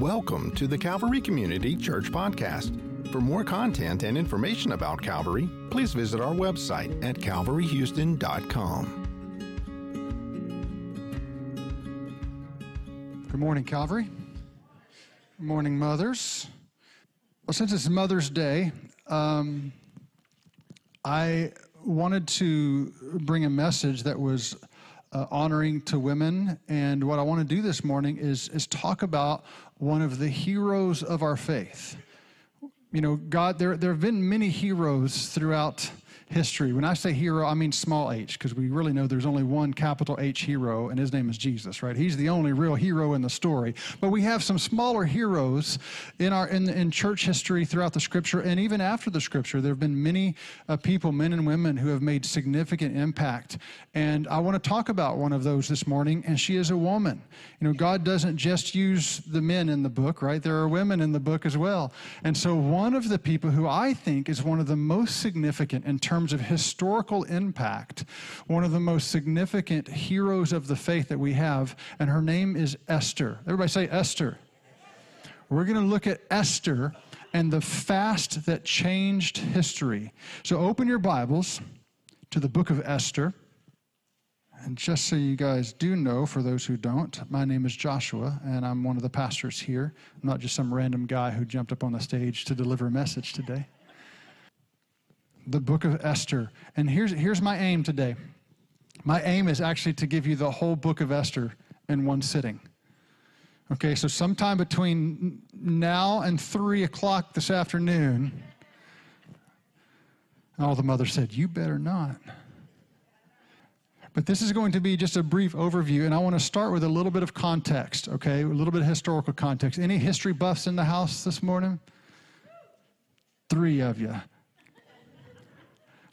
Welcome to the Calvary Community Church Podcast. For more content and information about Calvary, please visit our website at calvaryhouston.com. Good morning, Calvary. Good morning, mothers. Well, since it's Mother's Day, um, I wanted to bring a message that was uh, honoring to women. And what I want to do this morning is, is talk about one of the heroes of our faith. You know, God, there, there have been many heroes throughout history. When I say hero, I mean small h, because we really know there's only one capital H hero, and his name is Jesus, right? He's the only real hero in the story. But we have some smaller heroes in our in, in church history throughout the Scripture, and even after the Scripture, there have been many uh, people, men and women, who have made significant impact. And I want to talk about one of those this morning, and she is a woman. You know, God doesn't just use the men in the book, right? There are women in the book as well. And so, one of the people who I think is one of the most significant in terms terms of historical impact, one of the most significant heroes of the faith that we have, and her name is Esther. Everybody say Esther. We're going to look at Esther and the fast that changed history. So open your Bibles to the book of Esther. And just so you guys do know, for those who don't, my name is Joshua, and I'm one of the pastors here. I'm not just some random guy who jumped up on the stage to deliver a message today the book of Esther. And here's, here's my aim today. My aim is actually to give you the whole book of Esther in one sitting. Okay, so sometime between now and 3 o'clock this afternoon, all the mother said, You better not. But this is going to be just a brief overview, and I want to start with a little bit of context, okay? A little bit of historical context. Any history buffs in the house this morning? Three of you.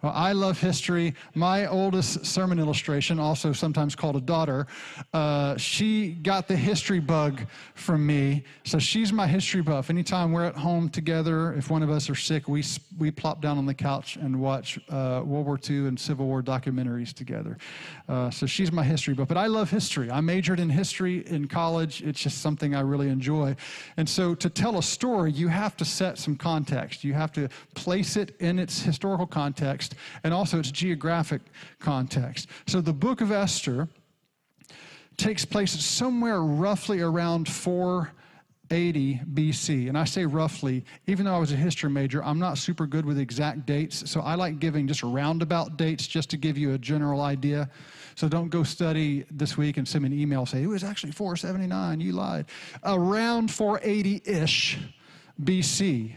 Well, I love history. My oldest sermon illustration, also sometimes called a daughter, uh, she got the history bug from me. So she's my history buff. Anytime we're at home together, if one of us are sick, we, we plop down on the couch and watch uh, World War II and Civil War documentaries together. Uh, so she's my history buff. But I love history. I majored in history in college. It's just something I really enjoy. And so to tell a story, you have to set some context. You have to place it in its historical context context and also its geographic context. So the book of Esther takes place somewhere roughly around 480 BC. And I say roughly, even though I was a history major, I'm not super good with exact dates. So I like giving just roundabout dates just to give you a general idea. So don't go study this week and send me an email say, it was actually 479, you lied. Around 480 ish BC,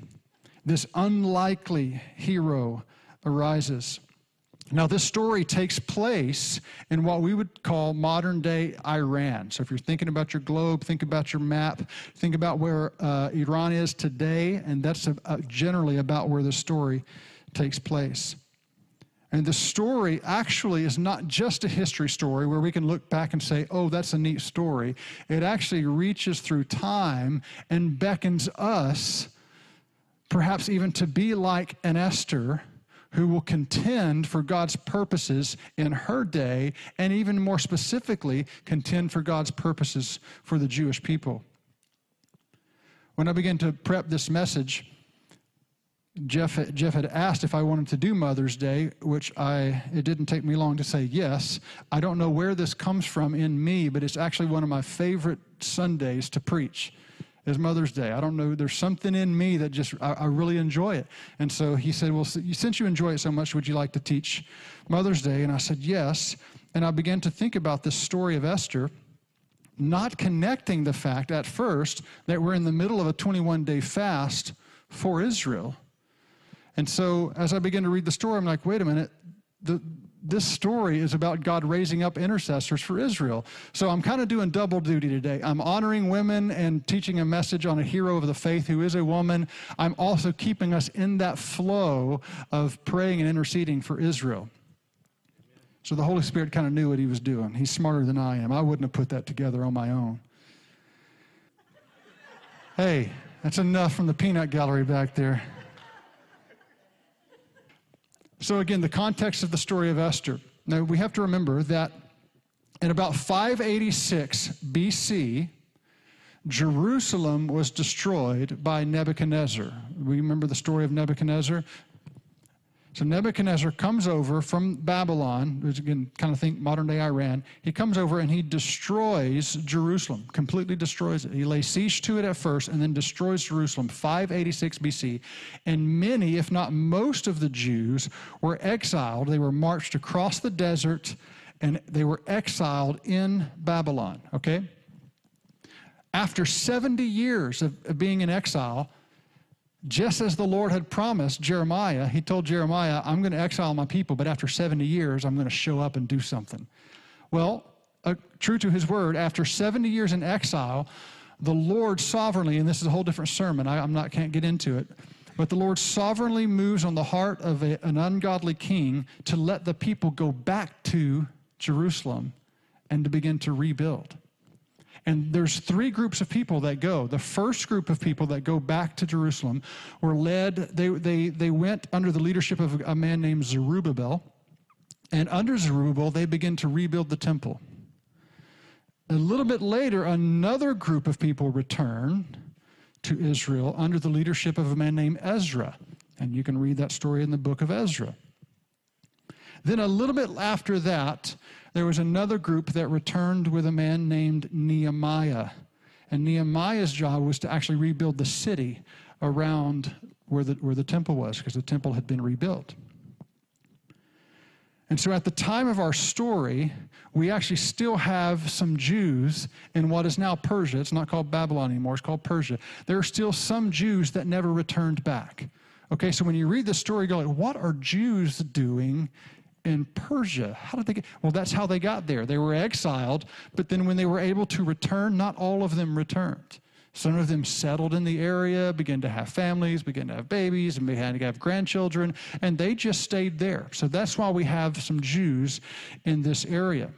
this unlikely hero arises. Now, this story takes place in what we would call modern day Iran. So, if you're thinking about your globe, think about your map, think about where uh, Iran is today, and that's generally about where the story takes place. And the story actually is not just a history story where we can look back and say, oh, that's a neat story. It actually reaches through time and beckons us, perhaps even to be like an Esther who will contend for God's purposes in her day, and even more specifically, contend for God's purposes for the Jewish people. When I began to prep this message, Jeff, Jeff had asked if I wanted to do Mother's Day, which I it didn't take me long to say yes. I don't know where this comes from in me, but it's actually one of my favorite Sundays to preach is Mother's Day. I don't know. There's something in me that just, I, I, really enjoy it. And so he said, Well, since you enjoy it so much, would you like to teach Mother's Day? And I said, Yes. And I began to think about this story of Esther, not connecting the fact at first that we're in the middle of a 21 day fast for Israel. And so as I began to read the story, I'm like, wait a minute. The, this story is about God raising up intercessors for Israel. So I'm kind of doing double duty today. I'm honoring women and teaching a message on a hero of the faith who is a woman. I'm also keeping us in that flow of praying and interceding for Israel. So the Holy Spirit kind of knew what he was doing. He's smarter than I am. I wouldn't have put that together on my own. Hey, that's enough from the peanut gallery back there. So, again, the context of the story of Esther. Now, we have to remember that in about 586 BC, Jerusalem was destroyed by Nebuchadnezzar. We remember the story of Nebuchadnezzar? So Nebuchadnezzar comes over from Babylon, which again, kind of think modern day Iran. He comes over and he destroys Jerusalem, completely destroys it. He lays siege to it at first and then destroys Jerusalem, 586 BC. And many, if not most of the Jews, were exiled. They were marched across the desert and they were exiled in Babylon, okay? After 70 years of, of being in exile, just as the Lord had promised Jeremiah, he told Jeremiah, I'm going to exile my people, but after 70 years, I'm going to show up and do something. Well, uh, true to his word, after 70 years in exile, the Lord sovereignly, and this is a whole different sermon, I, am not, can't get into it, but the Lord sovereignly moves on the heart of a, an ungodly king to let the people go back to Jerusalem and to begin to rebuild. And there's three groups of people that go. The first group of people that go back to Jerusalem were led, they, they, they went under the leadership of a man named Zerubbabel. And under Zerubbabel, they begin to rebuild the temple. A little bit later, another group of people return to Israel under the leadership of a man named Ezra. And you can read that story in the book of Ezra. Then, a little bit after that, there was another group that returned with a man named Nehemiah. And Nehemiah's job was to actually rebuild the city around where the, where the temple was, because the temple had been rebuilt. And so at the time of our story, we actually still have some Jews in what is now Persia. It's not called Babylon anymore, it's called Persia. There are still some Jews that never returned back. Okay, so when you read the story, you go like, what are Jews doing in Persia. How did they get? Well, that's how they got there. They were exiled, but then when they were able to return, not all of them returned. Some of them settled in the area, began to have families, began to have babies, and began to have grandchildren, and they just stayed there. So that's why we have some Jews in this area.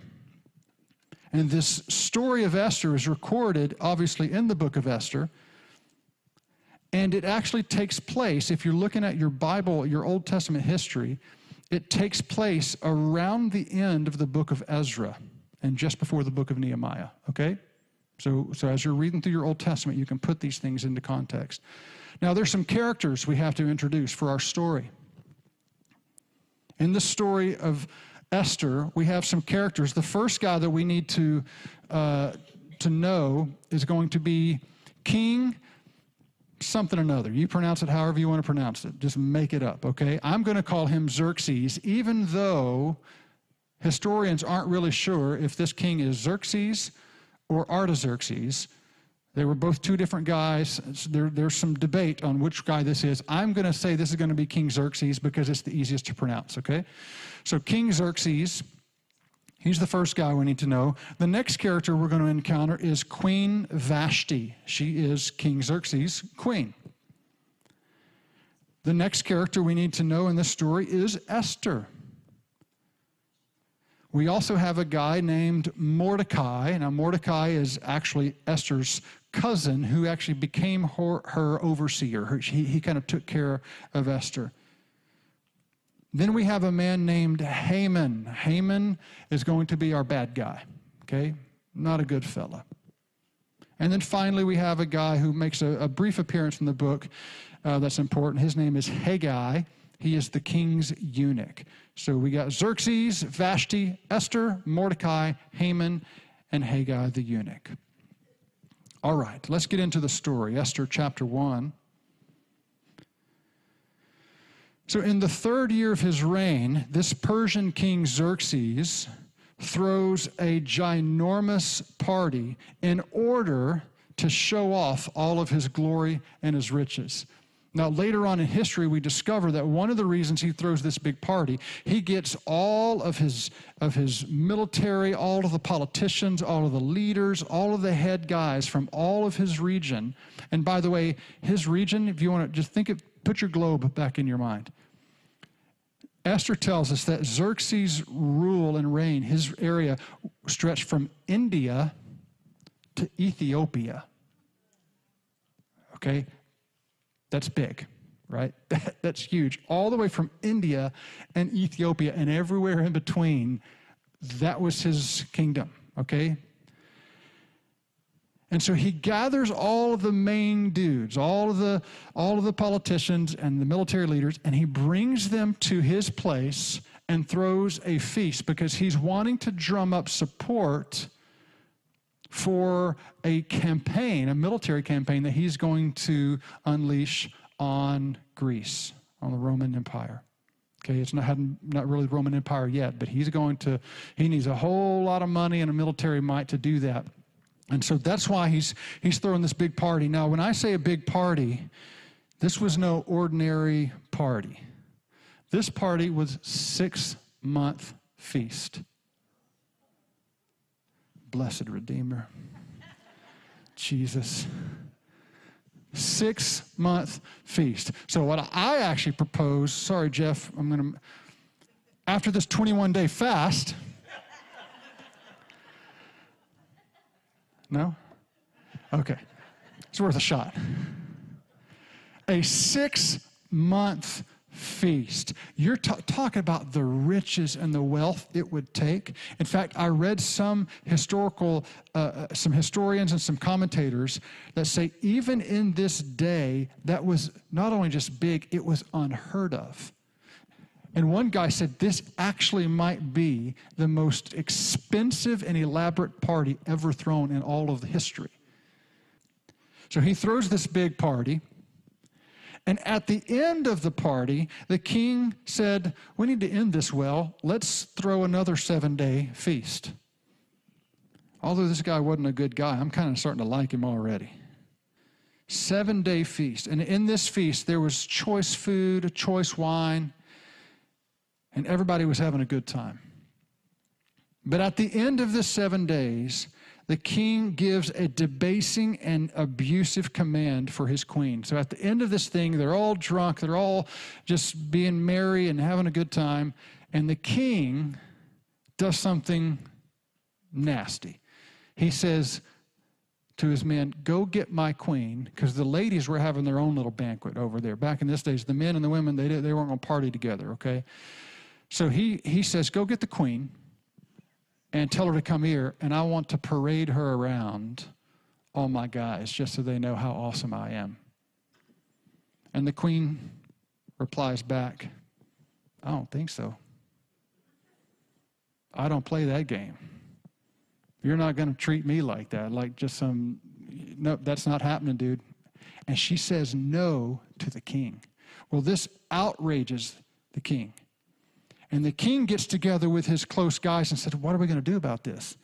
And this story of Esther is recorded, obviously, in the book of Esther. And it actually takes place, if you're looking at your Bible, your Old Testament history, it takes place around the end of the book of Ezra and just before the book of Nehemiah, okay? So, so as you're reading through your Old Testament, you can put these things into context. Now, there's some characters we have to introduce for our story. In the story of Esther, we have some characters. The first guy that we need to, uh, to know is going to be King something or another. You pronounce it however you want to pronounce it. Just make it up, okay? I'm going to call him Xerxes, even though historians aren't really sure if this king is Xerxes or Artaxerxes. They were both two different guys. There, there's some debate on which guy this is. I'm going to say this is going to be King Xerxes because it's the easiest to pronounce, okay? So, King Xerxes He's the first guy we need to know. The next character we're going to encounter is Queen Vashti. She is King Xerxes' queen. The next character we need to know in this story is Esther. We also have a guy named Mordecai. Now, Mordecai is actually Esther's cousin who actually became her, her overseer. Her, he, he kind of took care of Esther. Then we have a man named Haman. Haman is going to be our bad guy, okay? Not a good fella. And then finally, we have a guy who makes a, a brief appearance in the book uh, that's important. His name is Hegai. He is the king's eunuch. So we got Xerxes, Vashti, Esther, Mordecai, Haman, and Hegai the eunuch. All right, let's get into the story. Esther chapter 1. So, in the third year of his reign, this Persian king Xerxes throws a ginormous party in order to show off all of his glory and his riches. Now, later on in history, we discover that one of the reasons he throws this big party, he gets all of his, of his military, all of the politicians, all of the leaders, all of the head guys from all of his region. And by the way, his region, if you want to just think of, put your globe back in your mind. Esther tells us that Xerxes' rule and reign, his area, stretched from India to Ethiopia. Okay? That's big, right? That's huge. All the way from India and Ethiopia and everywhere in between, that was his kingdom, okay? And so he gathers all of the main dudes, all of the all of the politicians and the military leaders, and he brings them to his place and throws a feast because he's wanting to drum up support for a campaign, a military campaign that he's going to unleash on Greece, on the Roman Empire. Okay, it's not, not really the Roman Empire yet, but he's going to, he needs a whole lot of money and a military might to do that. And so that's why he's, he's throwing this big party. Now, when I say a big party, this was no ordinary party. This party was six month feast. Blessed Redeemer, Jesus. Six month feast. So, what I actually propose, sorry, Jeff, I'm going to, after this 21 day fast, no? Okay. It's worth a shot. A six month feast. You're t- talking about the riches and the wealth it would take. In fact, I read some historical, uh, uh, some historians and some commentators that say even in this day, that was not only just big, it was unheard of. And one guy said this actually might be the most expensive and elaborate party ever thrown in all of the history. So he throws this big party. And at the end of the party, the king said, We need to end this well. Let's throw another seven day feast. Although this guy wasn't a good guy, I'm kind of starting to like him already. Seven day feast. And in this feast, there was choice food, choice wine, and everybody was having a good time. But at the end of the seven days, the king gives a debasing and abusive command for his queen. So at the end of this thing, they're all drunk, they're all just being merry and having a good time, and the king does something nasty. He says to his men, Go get my queen, because the ladies were having their own little banquet over there. Back in this days, the men and the women, they, they weren't going to party together, okay? So he, he says, Go get the queen and tell her to come here, and I want to parade her around all my guys just so they know how awesome I am. And the queen replies back, I don't think so. I don't play that game. You're not going to treat me like that, like just some, no, that's not happening, dude. And she says no to the king. Well, this outrages the king. And the king gets together with his close guys and said, What are we going to do about this?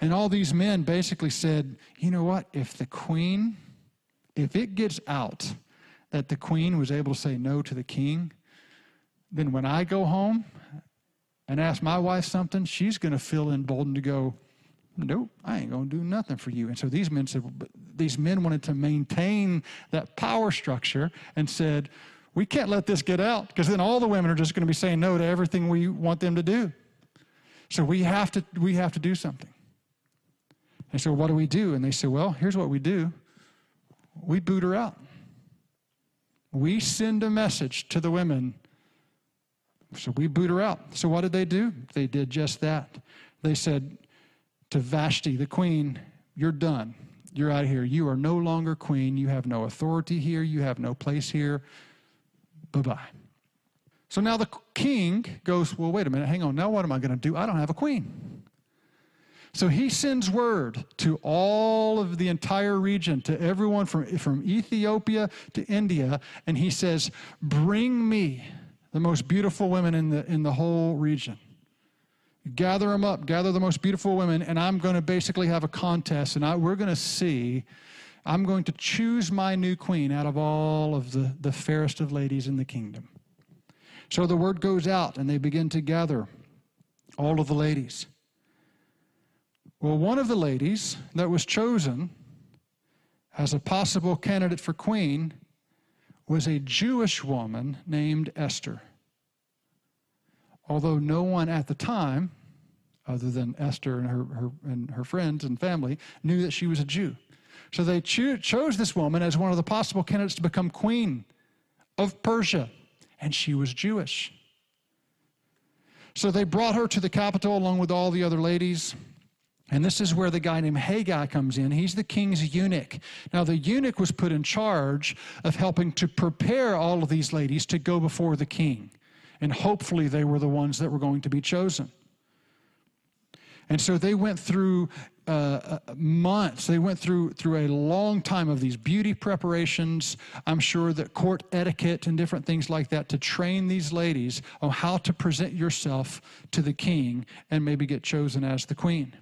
And all these men basically said, You know what? If the queen, if it gets out that the queen was able to say no to the king, then when I go home and ask my wife something, she's going to feel emboldened to go, Nope, I ain't going to do nothing for you. And so these men said, These men wanted to maintain that power structure and said, we can't let this get out because then all the women are just going to be saying no to everything we want them to do. So we have to we have to do something. And so what do we do? And they say, well, here's what we do. We boot her out. We send a message to the women. So we boot her out. So what did they do? They did just that. They said to Vashti, the queen, you're done. You're out of here. You are no longer queen. You have no authority here. You have no place here. Bye bye. So now the king goes, Well, wait a minute, hang on. Now what am I going to do? I don't have a queen. So he sends word to all of the entire region, to everyone from, from Ethiopia to India, and he says, Bring me the most beautiful women in the, in the whole region. Gather them up, gather the most beautiful women, and I'm going to basically have a contest, and I, we're going to see I'm going to choose my new queen out of all of the, the fairest of ladies in the kingdom. So the word goes out, and they begin to gather all of the ladies. Well, one of the ladies that was chosen as a possible candidate for queen was a Jewish woman named Esther. Although no one at the time, other than Esther and her, her, and her friends and family, knew that she was a Jew. So they cho- chose this woman as one of the possible candidates to become queen of Persia, and she was Jewish. So they brought her to the capital along with all the other ladies, And this is where the guy named Hegai comes in. He's the king's eunuch. Now, the eunuch was put in charge of helping to prepare all of these ladies to go before the king. And hopefully, they were the ones that were going to be chosen. And so they went through uh, uh, months. They went through through a long time of these beauty preparations. I'm sure that court etiquette and different things like that to train these ladies on how to present yourself to the king and maybe get chosen as the queen.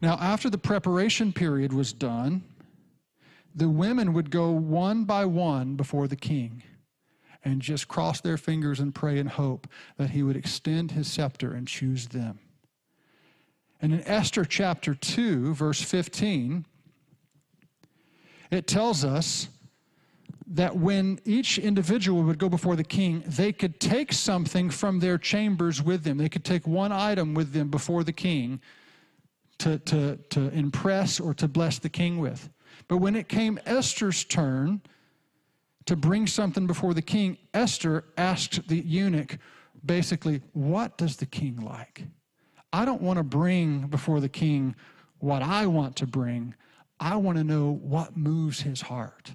Now, after the preparation period was done, the women would go one by one before the king and just cross their fingers and pray and hope that he would extend his scepter and choose them. And in Esther chapter 2, verse 15, it tells us that when each individual would go before the king, they could take something from their chambers with them. They could take one item with them before the king to, to, to impress or to bless the king with. But when it came Esther's turn to bring something before the king, Esther asked the eunuch basically, What does the king like? I don't want to bring before the king what I want to bring. I want to know what moves his heart.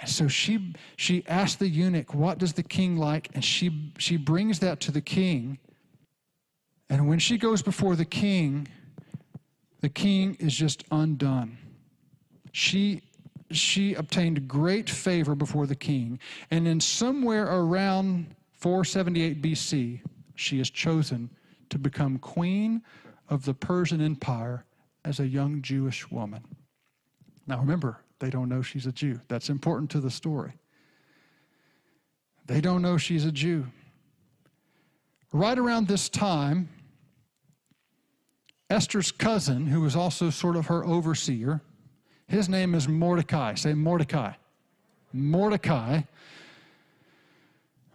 And so she she asked the eunuch, "What does the king like?" And she she brings that to the king. And when she goes before the king, the king is just undone. She she obtained great favor before the king, and in somewhere around 478 BC, she is chosen to become queen of the Persian Empire as a young Jewish woman. Now remember, they don't know she's a Jew. That's important to the story. They don't know she's a Jew. Right around this time, Esther's cousin, who was also sort of her overseer, his name is Mordecai. Say Mordecai. Mordecai.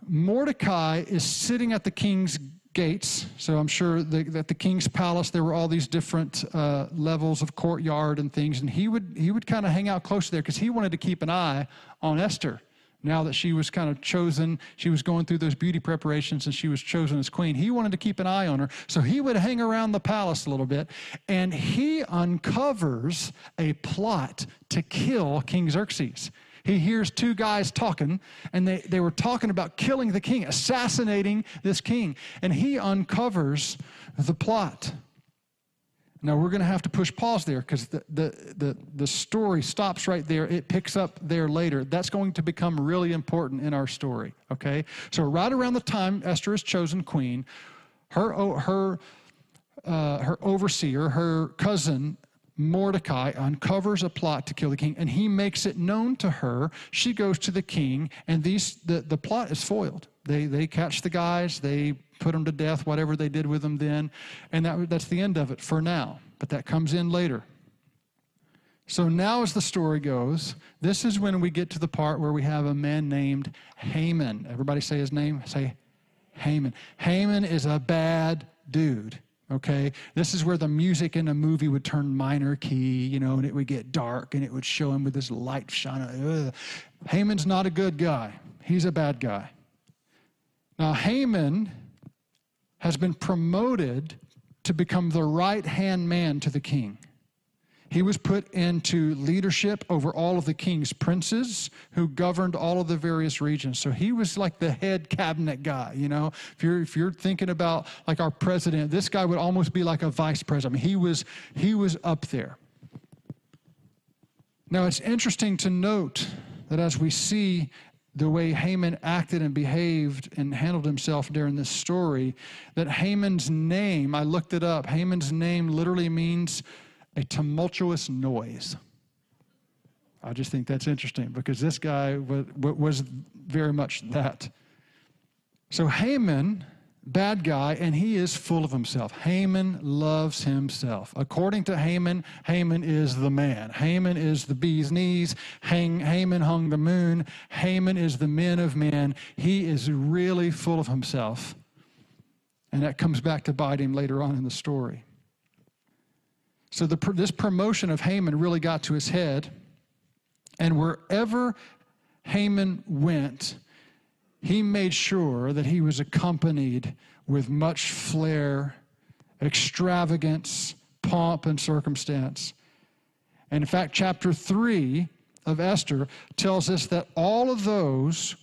Mordecai is sitting at the king's gates. So I'm sure that at the king's palace there were all these different uh, levels of courtyard and things, and he would he would kind of hang out close there because he wanted to keep an eye on Esther now that she was kind of chosen, she was going through those beauty preparations and she was chosen as queen. He wanted to keep an eye on her. So he would hang around the palace a little bit and he uncovers a plot to kill King Xerxes. He hears two guys talking, and they, they were talking about killing the king, assassinating this king. And he uncovers the plot. Now we're going to have to push pause there because the, the, the, the, story stops right there. It picks up there later. That's going to become really important in our story, okay? So, right around the time Esther is chosen queen, her, her, uh, her overseer, her cousin, Mordecai uncovers a plot to kill the king and he makes it known to her. She goes to the king and these, the, the plot is foiled. They, they catch the guys, they put them to death, whatever they did with them then. And that, that's the end of it for now. But that comes in later. So now, as the story goes, this is when we get to the part where we have a man named Haman. Everybody say his name? Say Haman. Haman is a bad dude. Okay, this is where the music in a movie would turn minor key, you know, and it would get dark and it would show him with this light shining. Haman's not a good guy, he's a bad guy. Now, Haman has been promoted to become the right hand man to the king. He was put into leadership over all of the king's princes who governed all of the various regions. So he was like the head cabinet guy, you know. If you're if you're thinking about like our president, this guy would almost be like a vice president. He was he was up there. Now it's interesting to note that as we see the way Haman acted and behaved and handled himself during this story, that Haman's name, I looked it up, Haman's name literally means a tumultuous noise. I just think that's interesting because this guy was, was very much that. So Haman bad guy, and he is full of himself. Haman loves himself. According to Haman, Haman is the man. Haman is the bee's knees. Haman hung the moon. Haman is the men of men. He is really full of himself. And that comes back to bite him later on in the story. So the, this promotion of Haman really got to his head. And wherever Haman went, he made sure that he was accompanied with much flair, extravagance, pomp, and circumstance. And in fact, chapter 3 of Esther tells us that all of those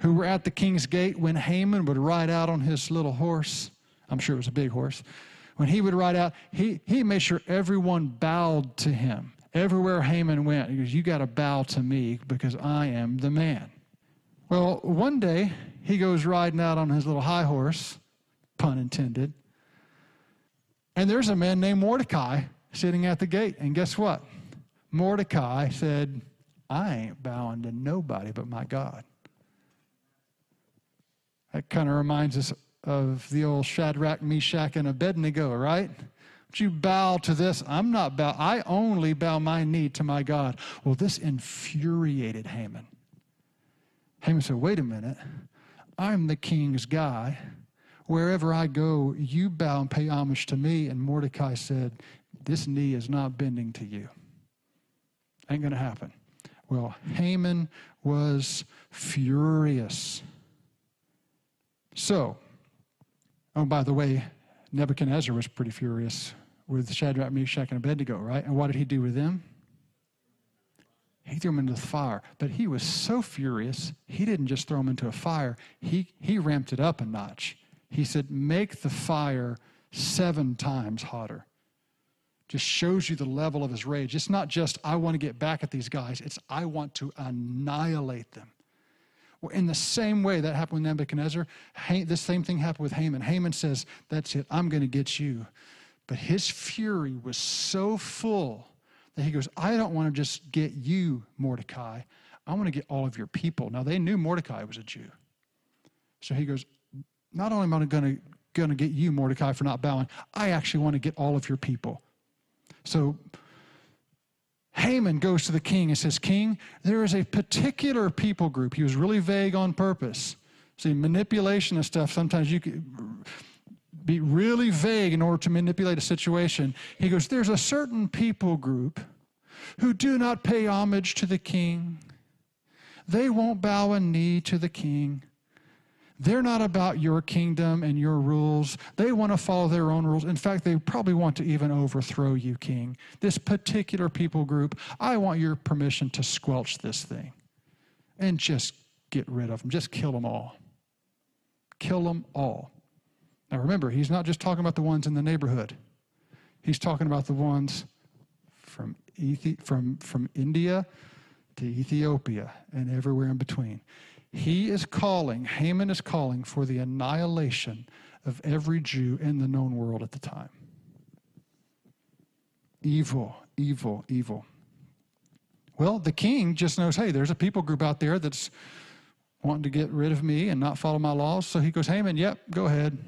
who were at the king's gate when Haman would ride out on his little horse, I'm sure it was a big horse, when he would ride out, he, he made sure everyone bowed to him. Everywhere Haman went, he goes, You got to bow to me because I am the man. Well, one day he goes riding out on his little high horse, pun intended, and there's a man named Mordecai sitting at the gate. And guess what? Mordecai said, I ain't bowing to nobody but my God. That kind of reminds us of the old Shadrach, Meshach, and Abednego, right? Would you bow to this? I'm not bow. I only bow my knee to my God. Well, this infuriated Haman. Haman said, Wait a minute. I'm the king's guy. Wherever I go, you bow and pay homage to me. And Mordecai said, This knee is not bending to you. Ain't going to happen. Well, Haman was furious. So, oh, by the way, Nebuchadnezzar was pretty furious with Shadrach, Meshach, and Abednego, right? And what did he do with them? He threw them into the fire. But he was so furious, he didn't just throw them into a fire, he, he ramped it up a notch. He said, Make the fire seven times hotter just shows you the level of his rage. It's not just, I want to get back at these guys, it's, I want to annihilate them. In the same way that happened with Nebuchadnezzar, this same thing happened with Haman. Haman says, That's it, I'm going to get you. But his fury was so full that he goes, I don't want to just get you, Mordecai. I want to get all of your people. Now, they knew Mordecai was a Jew. So he goes, Not only am I going to, going to get you, Mordecai, for not bowing, I actually want to get all of your people. So Haman goes to the king and says, King, there is a particular people group. He was really vague on purpose. See, manipulation and stuff, sometimes you can be really vague in order to manipulate a situation. He goes, There's a certain people group who do not pay homage to the king. They won't bow a knee to the king. They're not about your kingdom and your rules. They want to follow their own rules. In fact, they probably want to even overthrow you, king. This particular people group, I want your permission to squelch this thing and just get rid of them. Just kill them all. Kill them all. Now remember, he's not just talking about the ones in the neighborhood, he's talking about the ones from, Ethi- from, from India to Ethiopia and everywhere in between. He is calling, Haman is calling for the annihilation of every Jew in the known world at the time. Evil, evil, evil. Well, the king just knows, hey, there's a people group out there that's wanting to get rid of me and not follow my laws. So he goes, Haman, yep, go ahead.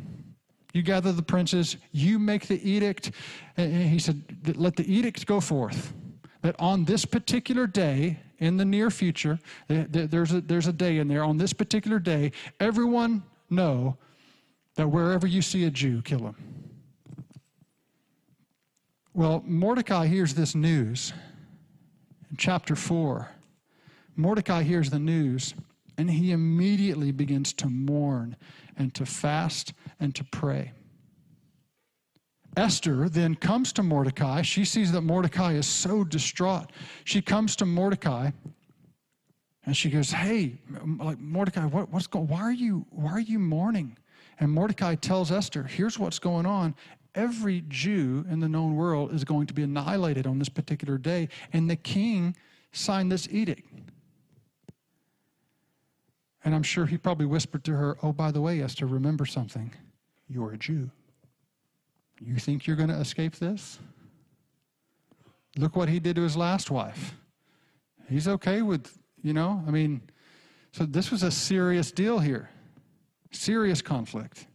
You gather the princes, you make the edict. And he said, let the edict go forth that on this particular day, in the near future, there's a, there's a day in there, on this particular day, everyone know that wherever you see a Jew, kill him. Well, Mordecai hears this news in chapter 4. Mordecai hears the news, and he immediately begins to mourn and to fast and to pray. Esther then comes to Mordecai. She sees that Mordecai is so distraught. She comes to Mordecai and she goes, "Hey, like Mordecai, what, what's going? Why are you why are you mourning?" And Mordecai tells Esther, "Here's what's going on. Every Jew in the known world is going to be annihilated on this particular day, and the king signed this edict." And I'm sure he probably whispered to her, "Oh, by the way, Esther, remember something. You're a Jew." You think you're going to escape this? Look what he did to his last wife. He's okay with, you know, I mean, so this was a serious deal here, serious conflict.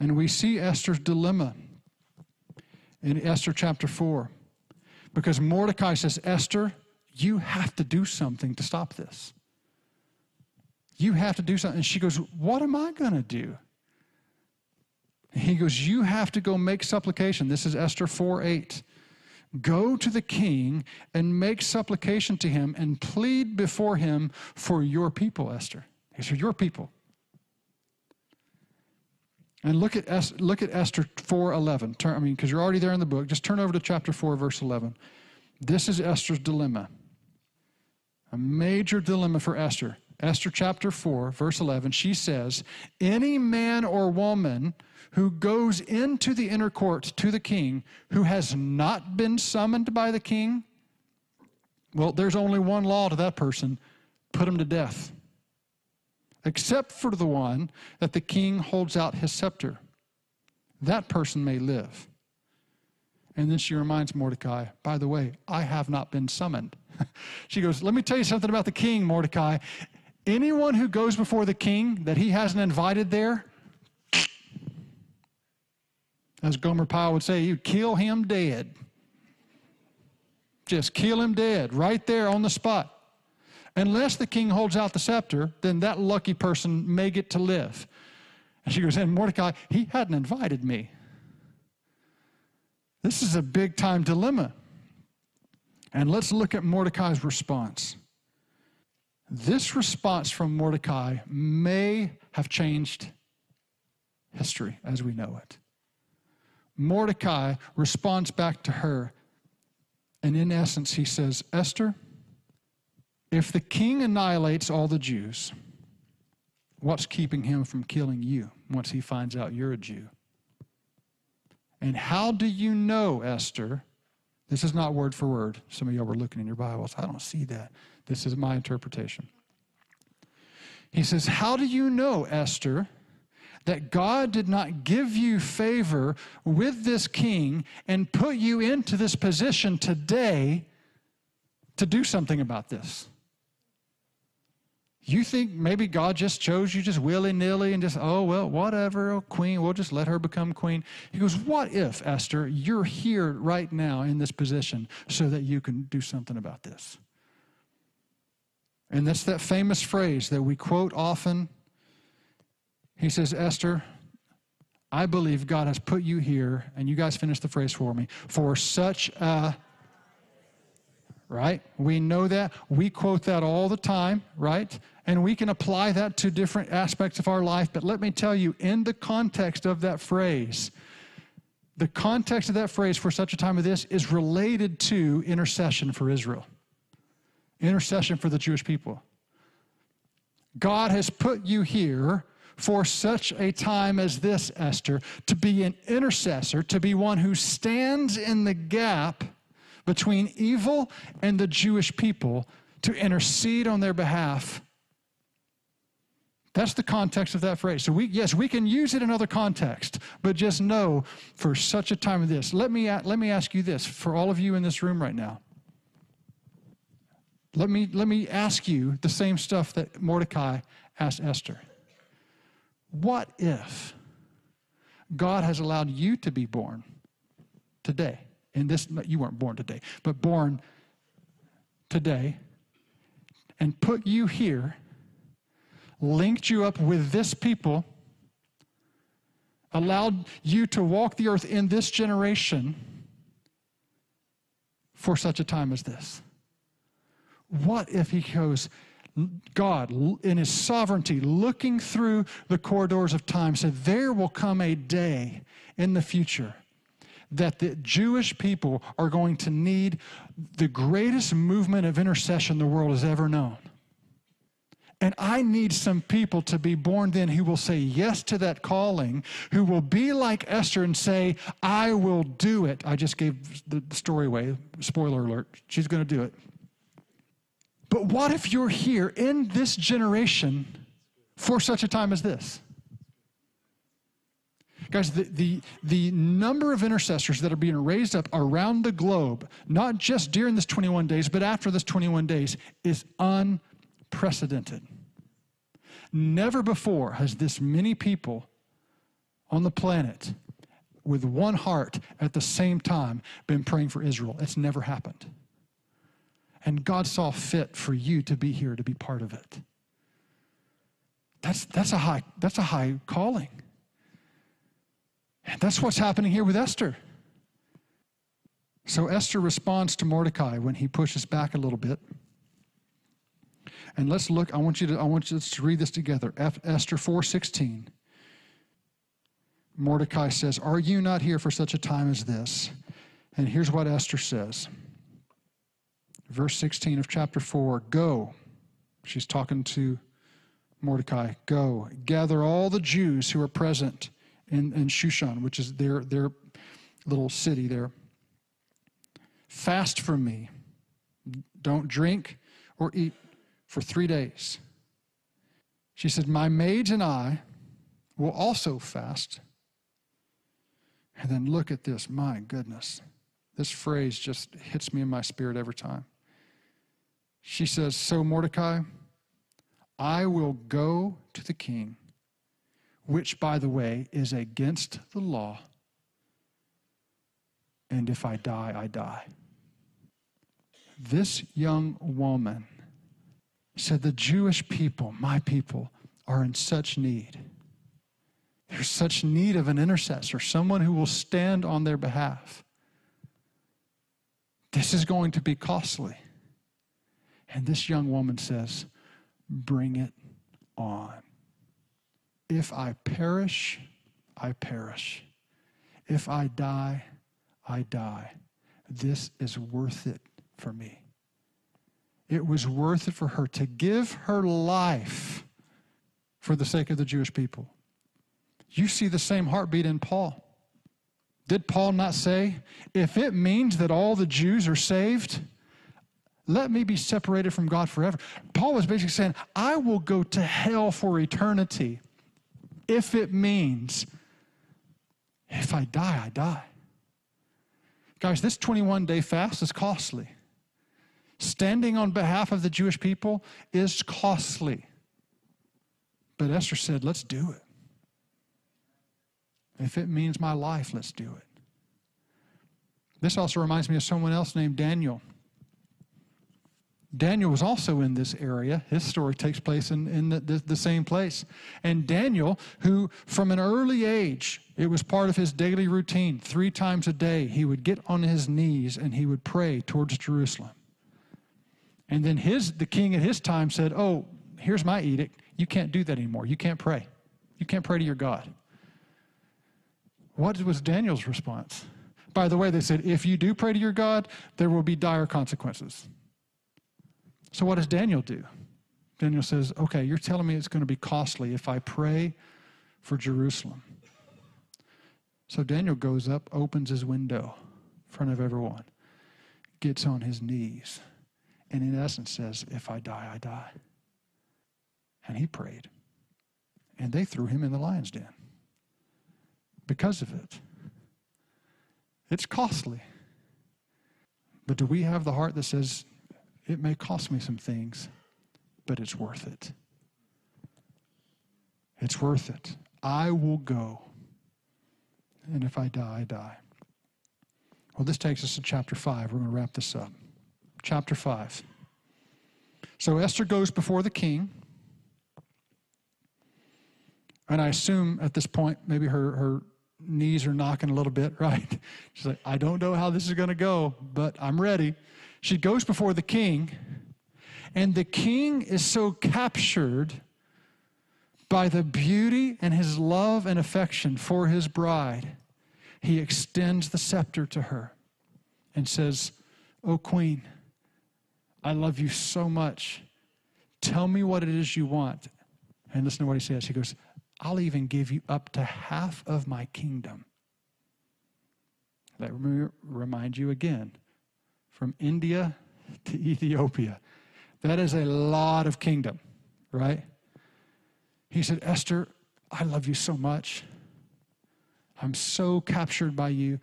And we see Esther's dilemma in Esther chapter 4. Because Mordecai says, Esther, you have to do something to stop this. You have to do something. And she goes, What am I going to do? He goes, You have to go make supplication. This is Esther 4 8. Go to the king and make supplication to him and plead before him for your people, Esther. These are your people. And look at, Es- look at Esther 4.11. Turn, I mean, because you're already there in the book. Just turn over to chapter 4, verse 11. This is Esther's dilemma. A major dilemma for Esther. Esther chapter 4, verse 11, she says, Any man or woman who goes into the inner court to the king who has not been summoned by the king, well, there's only one law to that person put him to death, except for the one that the king holds out his scepter. That person may live. And then she reminds Mordecai, by the way, I have not been summoned. she goes, Let me tell you something about the king, Mordecai. Anyone who goes before the king that he hasn't invited there, as Gomer Pyle would say, you kill him dead. Just kill him dead right there on the spot. Unless the king holds out the scepter, then that lucky person may get to live. And she goes, and Mordecai, he hadn't invited me. This is a big time dilemma. And let's look at Mordecai's response. This response from Mordecai may have changed history as we know it. Mordecai responds back to her, and in essence, he says, Esther, if the king annihilates all the Jews, what's keeping him from killing you once he finds out you're a Jew? And how do you know, Esther? This is not word for word. Some of y'all were looking in your Bibles. I don't see that. This is my interpretation. He says, How do you know, Esther, that God did not give you favor with this king and put you into this position today to do something about this? You think maybe God just chose you just willy nilly and just, oh, well, whatever, oh, queen, we'll just let her become queen. He goes, What if, Esther, you're here right now in this position so that you can do something about this? And that's that famous phrase that we quote often. He says, Esther, I believe God has put you here, and you guys finish the phrase for me, for such a right? We know that. We quote that all the time, right? And we can apply that to different aspects of our life. But let me tell you, in the context of that phrase, the context of that phrase for such a time as this is related to intercession for Israel, intercession for the Jewish people. God has put you here for such a time as this, Esther, to be an intercessor, to be one who stands in the gap between evil and the Jewish people to intercede on their behalf. That's the context of that phrase. So we yes, we can use it in other contexts, but just know for such a time as this. Let me let me ask you this for all of you in this room right now. Let me let me ask you the same stuff that Mordecai asked Esther. What if God has allowed you to be born today? and this you weren't born today, but born today, and put you here, linked you up with this people, allowed you to walk the earth in this generation for such a time as this. What if he goes, God, in his sovereignty, looking through the corridors of time, said, There will come a day in the future that the Jewish people are going to need the greatest movement of intercession the world has ever known. And I need some people to be born then who will say yes to that calling, who will be like Esther and say, I will do it. I just gave the story away. Spoiler alert. She's going to do it. But what if you're here in this generation for such a time as this? Guys, the, the, the number of intercessors that are being raised up around the globe, not just during this 21 days, but after this 21 days, is unprecedented. Never before has this many people on the planet with one heart at the same time been praying for Israel. It's never happened. And God saw fit for you to be here to be part of it. That's, that's, a, high, that's a high calling. And that's what's happening here with Esther. So Esther responds to Mordecai when he pushes back a little bit. And let's look, I want you to I want you to read this together. F, Esther 4:16. Mordecai says, Are you not here for such a time as this? And here's what Esther says. Verse 16 of chapter 4 Go. She's talking to Mordecai. Go, gather all the Jews who are present in, in Shushan, which is their, their little city there. Fast from me. Don't drink or eat for three days. She said, My maids and I will also fast. And then look at this. My goodness. This phrase just hits me in my spirit every time. She says, So, Mordecai, I will go to the king, which, by the way, is against the law. And if I die, I die. This young woman said, The Jewish people, my people, are in such need. There's such need of an intercessor, someone who will stand on their behalf. This is going to be costly. And this young woman says, Bring it on. If I perish, I perish. If I die, I die. This is worth it for me. It was worth it for her to give her life for the sake of the Jewish people. You see the same heartbeat in Paul. Did Paul not say, if it means that all the Jews are saved, let me be separated from God forever? Paul was basically saying, I will go to hell for eternity if it means if I die, I die. Guys, this 21 day fast is costly. Standing on behalf of the Jewish people is costly. But Esther said, let's do it. If it means my life, let's do it. This also reminds me of someone else named Daniel. Daniel was also in this area. His story takes place in, in the, the, the, same place. And Daniel, who from an early age, it was part of his daily routine, three times a day, he would get on his knees and he would pray towards Jerusalem. And then his, the king at his time said, Oh, here's my edict. You can't do that anymore. You can't pray. You can't pray to your God. What was Daniel's response? By the way, they said, if you do pray to your God, there will be dire consequences. So, what does Daniel do? Daniel says, okay, you're telling me it's going to be costly if I pray for Jerusalem. So, Daniel goes up, opens his window in front of everyone, gets on his knees, and in essence says, if I die, I die. And he prayed. And they threw him in the lion's den because of it. It's costly. But do we have the heart that says, it may cost me some things, but it's worth it? It's worth it. I will go. And if I die, I die. Well, this takes us to chapter 5. We're going to wrap this up. Chapter 5. So Esther goes before the king. And I assume at this point, maybe her, her knees are knocking a little bit, right? She's like, I don't know how this is going to go, but I'm ready. She goes before the king, and the king is so captured by the beauty and his love and affection for his bride, he extends the scepter to her and says, Oh, queen, I love you so much. Tell me what it is you want. And listen to what he says. He goes, I'll even give you up to half of my kingdom. Let me remind you again from India to Ethiopia. That is a lot of kingdom, right? He said, Esther, I love you so much. I'm so captured by you.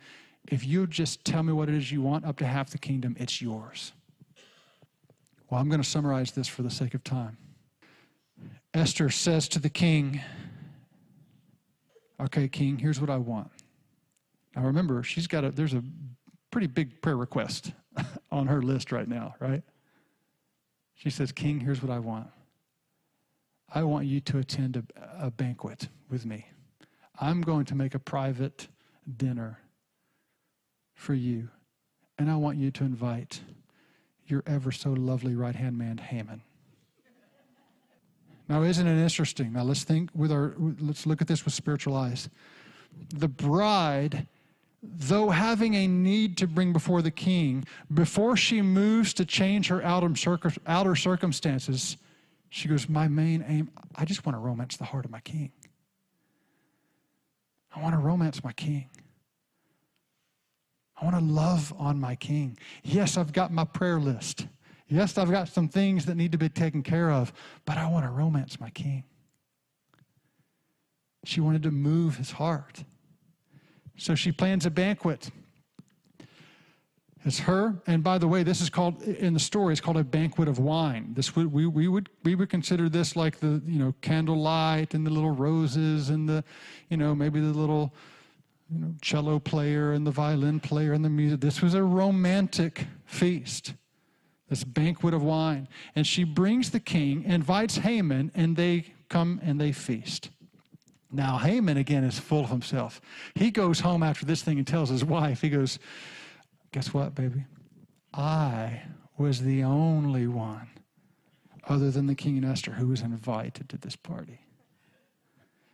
If you just tell me what it is you want, up to half the kingdom, it's yours. Well, I'm going to summarize this for the sake of time. Esther says to the king, Okay, King, here's what I want. Now remember, she's got a, there's a pretty big prayer request on her list right now, right? She says, King, here's what I want. I want you to attend a, a banquet with me. I'm going to make a private dinner for you, and I want you to invite your ever so lovely right hand man, Haman. Now, isn't it interesting? Now, let's think with our, let's look at this with spiritual eyes. the bride, though having a need to bring before the king, before she moves to change her outer, circumstances, she goes, My main aim, I just want to romance the heart of my king. I want to romance my king. I want to love on my king. Yes, I've got my prayer list. Yes, I've got some things that need to be taken care of, but I want to romance my king. She wanted to move his heart. So she plans a banquet. It's her, and by the way, this is called in the story. It's called a banquet of wine. This would we, we would we would consider this like the you know candlelight and the little roses and the you know maybe the little you know cello player and the violin player and the music. This was a romantic feast this banquet of wine. And she brings the king, invites Haman, and they come and they feast. Now, Haman again is full of himself. He goes home after this thing and tells his wife, he goes, Guess what, baby? I was the only one, other than the king and Esther, who was invited to this party.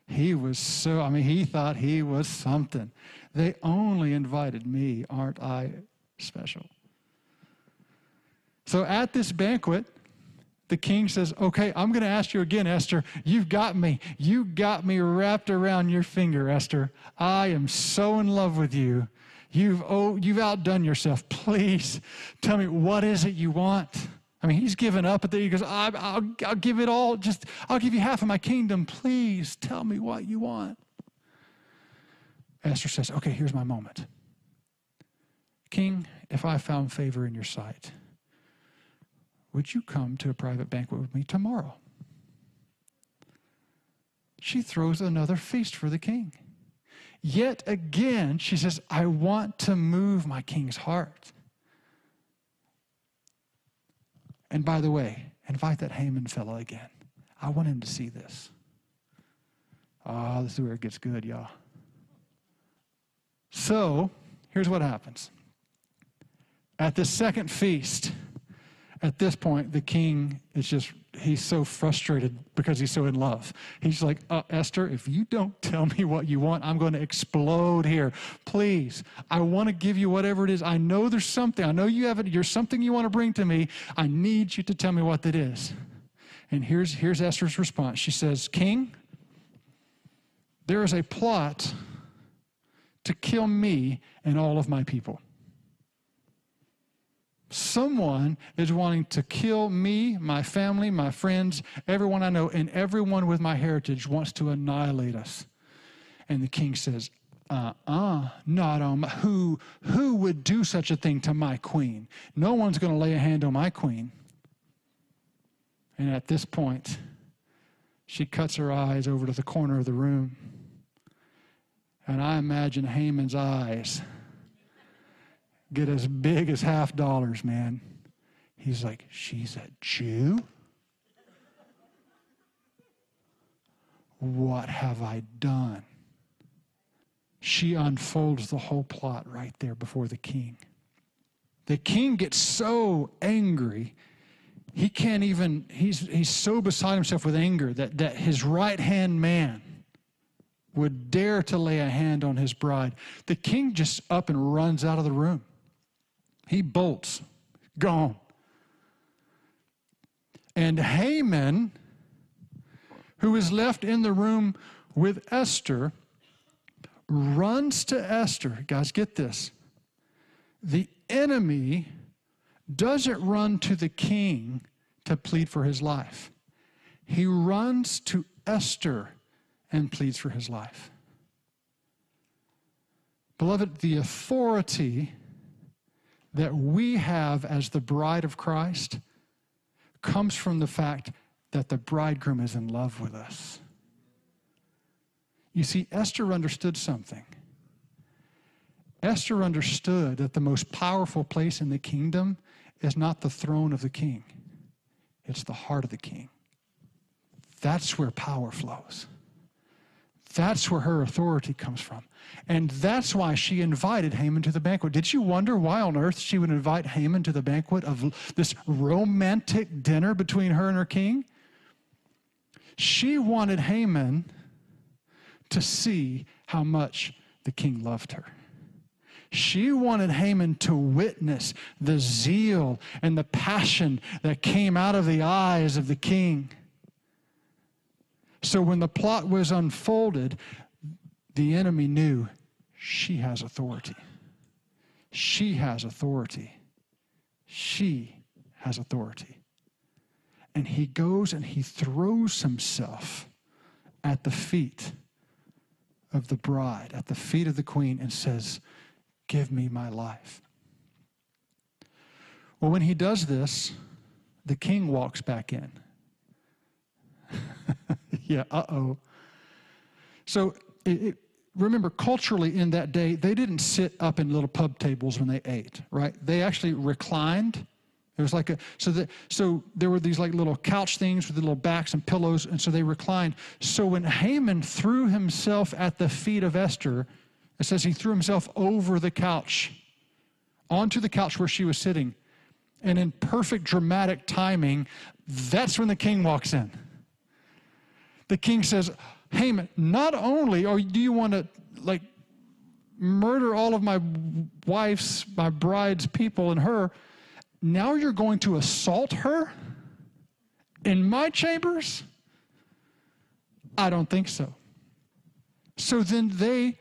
He was so, I mean, he thought he was something. They only invited me. Aren't I special? So at this banquet, the king says, Okay, I'm going to ask you again, Esther. You've got me. You got me wrapped around your finger, Esther. I am so in love with you. You've, oh, you've outdone yourself. Please tell me, what is it you want? I mean, he's given up, but then he goes, I'll, I'll, I'll give it all. Just, I'll give you half of my kingdom. Please tell me what you want. Esther says, Okay, here's my moment. King, if I found favor in your sight, would you come to a private banquet with me tomorrow? She throws another feast for the king. Yet again, she says, I want to move my king's heart. And by the way, invite that Haman fellow again. I want him to see this. Ah, oh, this is where it gets good, y'all. So, here's what happens. At the second feast, at this point, the king is just, he's so frustrated because he's so in love. He's like, uh, Esther, if you don't tell me what you want, I'm going to explode here. Please, I want to give you whatever it is. I know there's something. I know you have it. You're something you want to bring to me. I need you to tell me what that is. And here's, here's Esther's response. She says, King, there is a plot to kill me and all of my people someone is wanting to kill me, my family, my friends, everyone I know, and everyone with my heritage wants to annihilate us. And the king says, uh uh, not on my, who, who would do such a thing to my queen? No one's going to lay a hand on my queen. And at this point, she cuts her eyes over to the corner of the room. And I imagine Haman's eyes get as big as half dollars, man. He's like, She's a Jew? What have I done? She unfolds the whole plot right there before the king. The king gets so angry, he can't even, he's, he's so beside himself with anger that, that his right hand man would dare to lay a hand on his bride. The king just up and runs out of the room. He bolts, gone. And Haman, who is left in the room with Esther, runs to Esther. Guys, get this. The enemy doesn't run to the king to plead for his life, he runs to Esther and pleads for his life. Beloved, the authority that we have as the bride of Christ comes from the fact that the bridegroom is in love with us. You see, Esther understood something. Esther understood that the most powerful place in the kingdom is not the throne of the king, it's the heart of the king. That's where power flows. That's where her authority comes from. And that's why she invited Haman to the banquet. Did you wonder why on earth she would invite Haman to the banquet of this romantic dinner between her and her king? She wanted Haman to see how much the king loved her. She wanted Haman to witness the zeal and the passion that came out of the eyes of the king. So when the plot was unfolded, the enemy knew she has authority. She has authority. She has authority. And he goes and he throws himself at the feet of the bride, at the feet of the queen, and says, Give me my life. Well, when he does this, the king walks back in. yeah, uh oh. So it, it, remember, culturally in that day, they didn't sit up in little pub tables when they ate, right? They actually reclined. It was like a so that so there were these like little couch things with the little backs and pillows, and so they reclined. So when Haman threw himself at the feet of Esther, it says he threw himself over the couch, onto the couch where she was sitting. And in perfect dramatic timing, that's when the king walks in. The king says, Haman, not only or do you want to like murder all of my wife's, my bride's people and her, now you're going to assault her in my chambers? I don't think so. So then they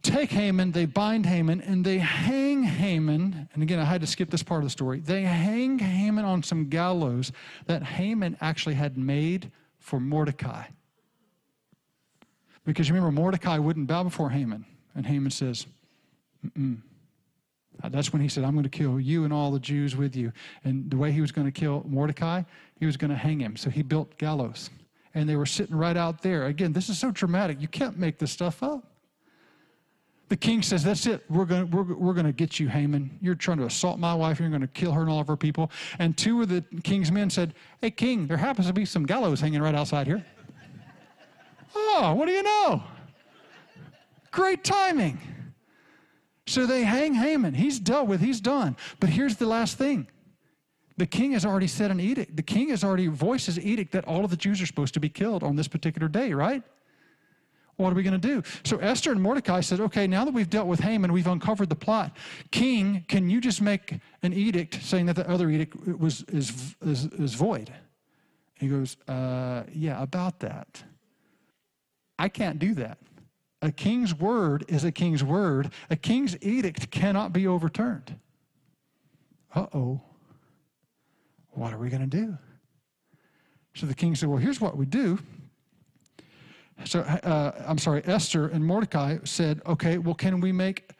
take Haman, they bind Haman, and they hang Haman. And again, I had to skip this part of the story. They hang Haman on some gallows that Haman actually had made for Mordecai. Because you remember, Mordecai wouldn't bow before Haman. And Haman says, Mm-mm. Uh, that's when he said, I'm going to kill you and all the Jews with you. And the way he was going to kill Mordecai, he was going to hang him. So he built gallows. And they were sitting right out there. Again, this is so dramatic. You can't make this stuff up. The king says, That's it. We're going we're, we're to get you, Haman. You're trying to assault my wife. You're going to kill her and all of her people. And two of the king's men said, Hey, king, there happens to be some gallows hanging right outside here. oh, what do you know? Great timing. So they hang Haman. He's dealt with, he's done. But here's the last thing the king has already set an edict. The king has already voiced his edict that all of the Jews are supposed to be killed on this particular day, right? What are we going to do? So Esther and Mordecai said, okay, now that we've dealt with Haman, we've uncovered the plot. King, can you just make an edict saying that the other edict was, is, is, is void? He goes, uh, yeah, about that. I can't do that. A king's word is a king's word. A king's edict cannot be overturned. Uh oh. What are we going to do? So the king said, Well, here's what we do. So, uh, I'm sorry, Esther and Mordecai said, okay, well, can we make,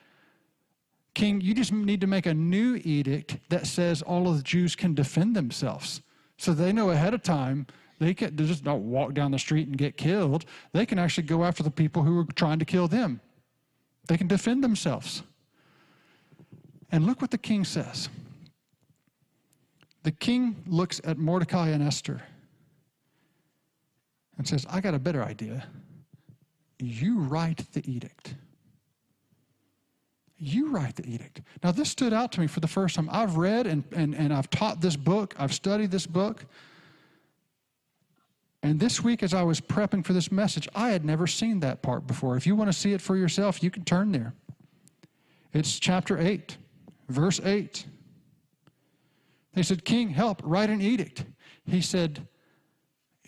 King, you just need to make a new edict that says all of the Jews can defend themselves. So they know ahead of time they can they just not walk down the street and get killed. They can actually go after the people who are trying to kill them. They can defend themselves. And look what the king says. The king looks at Mordecai and Esther and says, I got a better idea. You write the edict. You write the edict. Now, this stood out to me for the first time. I've read and, and, and I've taught this book, I've studied this book. And this week, as I was prepping for this message, I had never seen that part before. If you want to see it for yourself, you can turn there. It's chapter 8, verse 8. They said, King, help, write an edict. He said,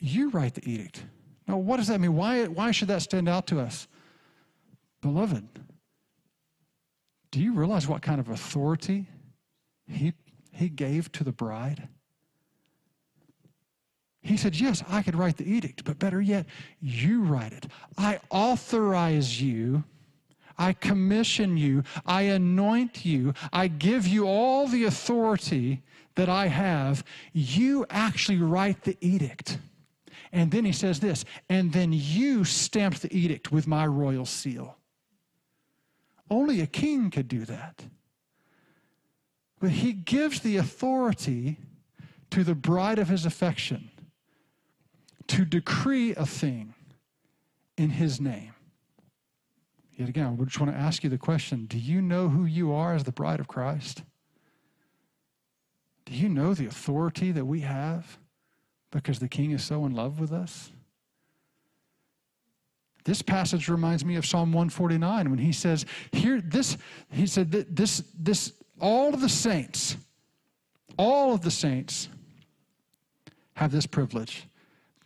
you write the edict. Now, what does that mean? Why, why should that stand out to us? Beloved, do you realize what kind of authority he, he gave to the bride? He said, Yes, I could write the edict, but better yet, you write it. I authorize you. I commission you. I anoint you. I give you all the authority that I have. You actually write the edict. And then he says this, and then you stamped the edict with my royal seal. Only a king could do that. But he gives the authority to the bride of his affection to decree a thing in his name. Yet again, I just want to ask you the question do you know who you are as the bride of Christ? Do you know the authority that we have? Because the king is so in love with us? This passage reminds me of Psalm 149 when he says, here, this, he said, this, this, all of the saints, all of the saints have this privilege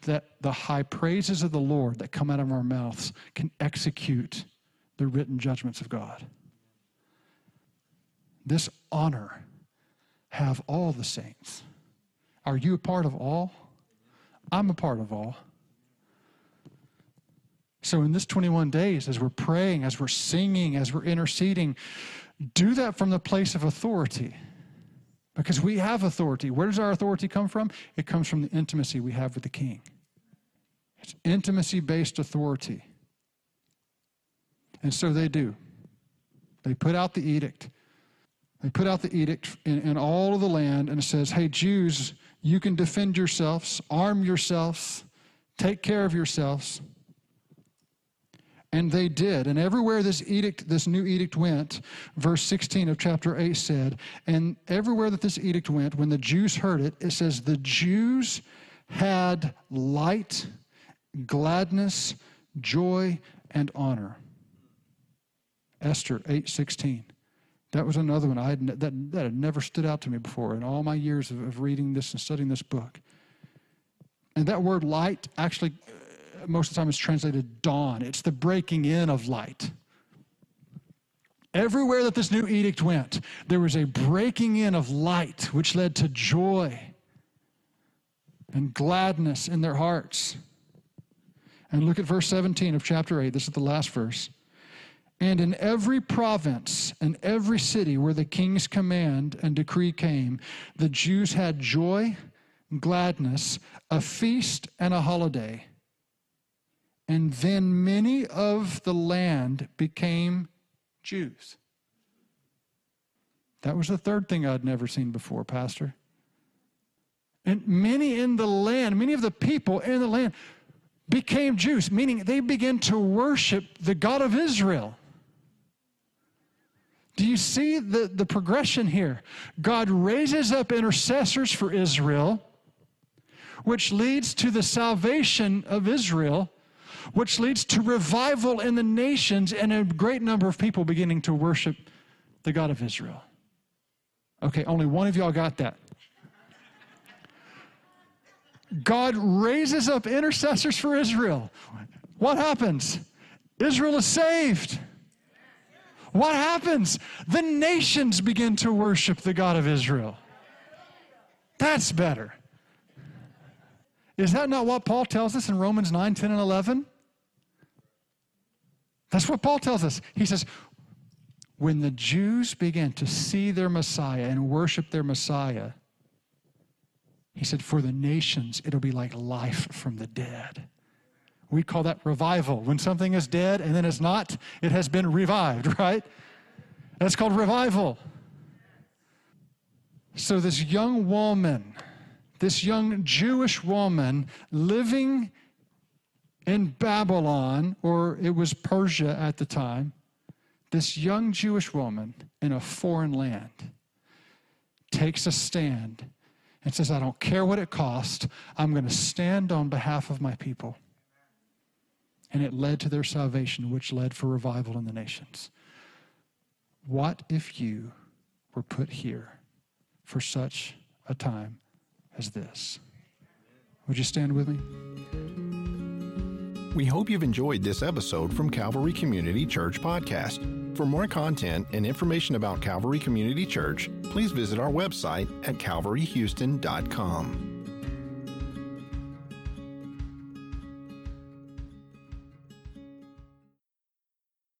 that the high praises of the Lord that come out of our mouths can execute the written judgments of God. This honor have all the saints. Are you a part of all? I'm a part of all. So, in this 21 days, as we're praying, as we're singing, as we're interceding, do that from the place of authority. Because we have authority. Where does our authority come from? It comes from the intimacy we have with the King. It's intimacy based authority. And so they do. They put out the edict. They put out the edict in, in all of the land, and it says, Hey, Jews, you can defend yourselves, arm yourselves, take care of yourselves. And they did. And everywhere this edict, this new edict went, verse 16 of chapter 8 said, and everywhere that this edict went, when the Jews heard it, it says, the Jews had light, gladness, joy, and honor. Esther 8:16. That was another one I had, that, that had never stood out to me before in all my years of, of reading this and studying this book. And that word light actually uh, most of the time is translated dawn. It's the breaking in of light. Everywhere that this new edict went, there was a breaking in of light, which led to joy and gladness in their hearts. And look at verse 17 of chapter 8. This is the last verse. And in every province and every city where the king's command and decree came, the Jews had joy, gladness, a feast, and a holiday. And then many of the land became Jews. That was the third thing I'd never seen before, Pastor. And many in the land, many of the people in the land became Jews, meaning they began to worship the God of Israel. Do you see the, the progression here? God raises up intercessors for Israel, which leads to the salvation of Israel which leads to revival in the nations and a great number of people beginning to worship the God of Israel. Okay, only one of y'all got that. God raises up intercessors for Israel. What happens? Israel is saved. What happens? The nations begin to worship the God of Israel. That's better. Is that not what Paul tells us in Romans 9, 10, and 11? That's what Paul tells us. He says, when the Jews began to see their Messiah and worship their Messiah, he said, for the nations, it'll be like life from the dead. We call that revival. When something is dead and then it's not, it has been revived, right? That's called revival. So, this young woman, this young Jewish woman living in Babylon, or it was Persia at the time, this young Jewish woman in a foreign land takes a stand and says, I don't care what it costs, I'm going to stand on behalf of my people. And it led to their salvation, which led for revival in the nations. What if you were put here for such a time as this? Would you stand with me? We hope you've enjoyed this episode from Calvary Community Church Podcast. For more content and information about Calvary Community Church, please visit our website at calvaryhouston.com.